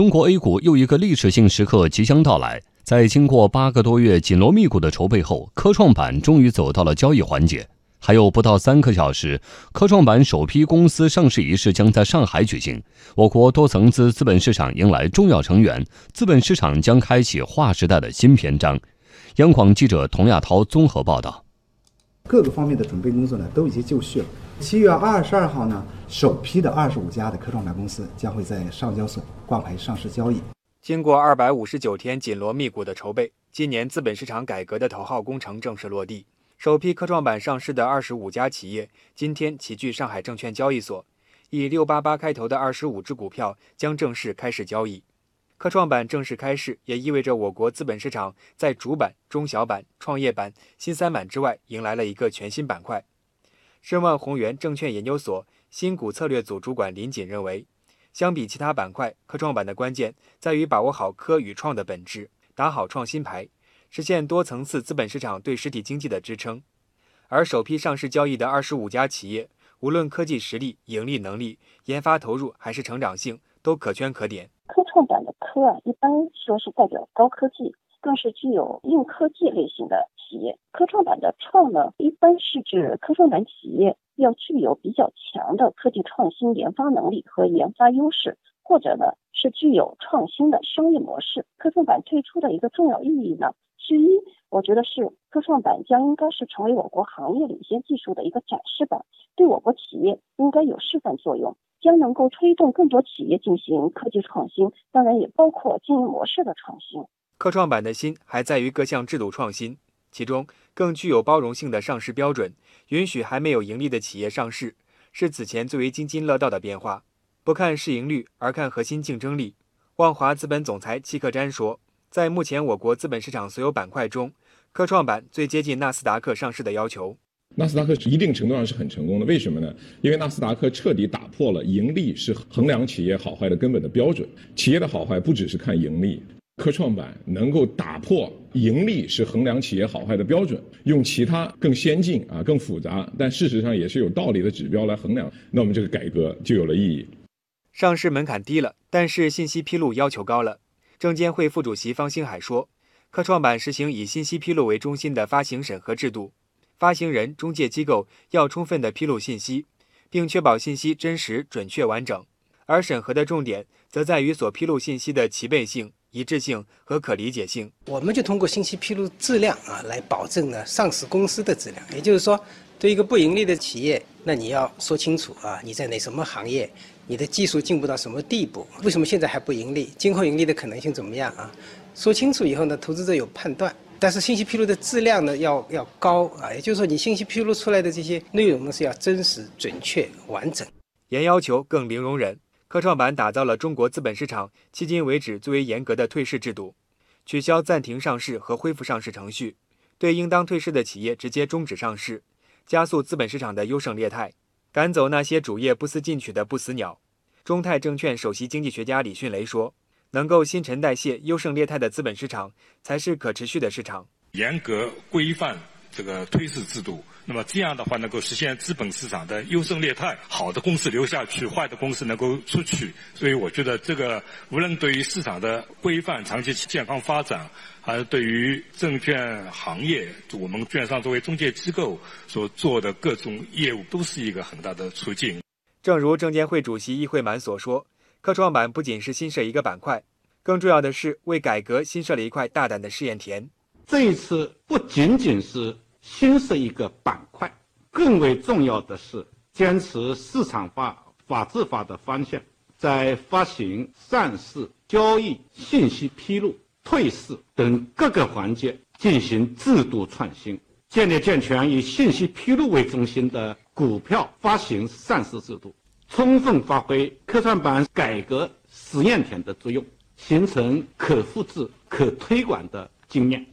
中国 A 股又一个历史性时刻即将到来。在经过八个多月紧锣密鼓的筹备后，科创板终于走到了交易环节。还有不到三个小时，科创板首批公司上市仪式将在上海举行。我国多层次资本市场迎来重要成员，资本市场将开启划时代的新篇章。央广记者童亚涛综合报道。各个方面的准备工作呢都已经就绪了。七月二十二号呢，首批的二十五家的科创板公司将会在上交所挂牌上市交易。经过二百五十九天紧锣密鼓的筹备，今年资本市场改革的头号工程正式落地。首批科创板上市的二十五家企业今天齐聚上海证券交易所，以六八八开头的二十五只股票将正式开始交易。科创板正式开市，也意味着我国资本市场在主板、中小板、创业板、新三板之外，迎来了一个全新板块。申万宏源证券研究所新股策略组主管林锦认为，相比其他板块，科创板的关键在于把握好科与创的本质，打好创新牌，实现多层次资本市场对实体经济的支撑。而首批上市交易的二十五家企业，无论科技实力、盈利能力、研发投入还是成长性，都可圈可点。科创板的科啊，一般说是代表高科技，更是具有硬科技类型的企业。科创板的创呢，一般是指科创板企业要具有比较强的科技创新研发能力和研发优势，或者呢是具有创新的商业模式。科创板推出的一个重要意义呢，之一，我觉得是科创板将应该是成为我国行业领先技术的一个展示板，对我国企业应该有示范作用。将能够推动更多企业进行科技创新，当然也包括经营模式的创新。科创板的新还在于各项制度创新，其中更具有包容性的上市标准，允许还没有盈利的企业上市，是此前最为津津乐道的变化。不看市盈率，而看核心竞争力。万华资本总裁戚克瞻说，在目前我国资本市场所有板块中，科创板最接近纳斯达克上市的要求。纳斯达克一定程度上是很成功的，为什么呢？因为纳斯达克彻底打破了盈利是衡量企业好坏的根本的标准。企业的好坏不只是看盈利，科创板能够打破盈利是衡量企业好坏的标准，用其他更先进啊、更复杂，但事实上也是有道理的指标来衡量，那我们这个改革就有了意义。上市门槛低了，但是信息披露要求高了。证监会副主席方星海说，科创板实行以信息披露为中心的发行审核制度。发行人、中介机构要充分的披露信息，并确保信息真实、准确、完整。而审核的重点则在于所披露信息的齐备性、一致性和可理解性。我们就通过信息披露质量啊，来保证呢上市公司的质量。也就是说，对一个不盈利的企业，那你要说清楚啊，你在哪什么行业，你的技术进步到什么地步，为什么现在还不盈利，今后盈利的可能性怎么样啊？说清楚以后呢，投资者有判断。但是信息披露的质量呢要要高啊，也就是说你信息披露出来的这些内容呢是要真实、准确、完整。严要求更零容忍，科创板打造了中国资本市场迄今为止最为严格的退市制度，取消暂停上市和恢复上市程序，对应当退市的企业直接终止上市，加速资本市场的优胜劣汰，赶走那些主业不思进取的不死鸟。中泰证券首席经济学家李迅雷说。能够新陈代谢、优胜劣汰的资本市场，才是可持续的市场。严格规范这个退市制度，那么这样的话能够实现资本市场的优胜劣汰，好的公司留下去，坏的公司能够出去。所以我觉得这个无论对于市场的规范、长期健康发展，还是对于证券行业，我们券商作为中介机构所做的各种业务，都是一个很大的促进。正如证监会主席易会满所说。科创板不仅是新设一个板块，更重要的是为改革新设了一块大胆的试验田。这一次不仅仅是新设一个板块，更为重要的是坚持市场化、法治化的方向，在发行、上市、交易、信息披露、退市等各个环节进行制度创新，建立健全以信息披露为中心的股票发行上市制度。充分发挥科创板改革实验田的作用，形成可复制、可推广的经验。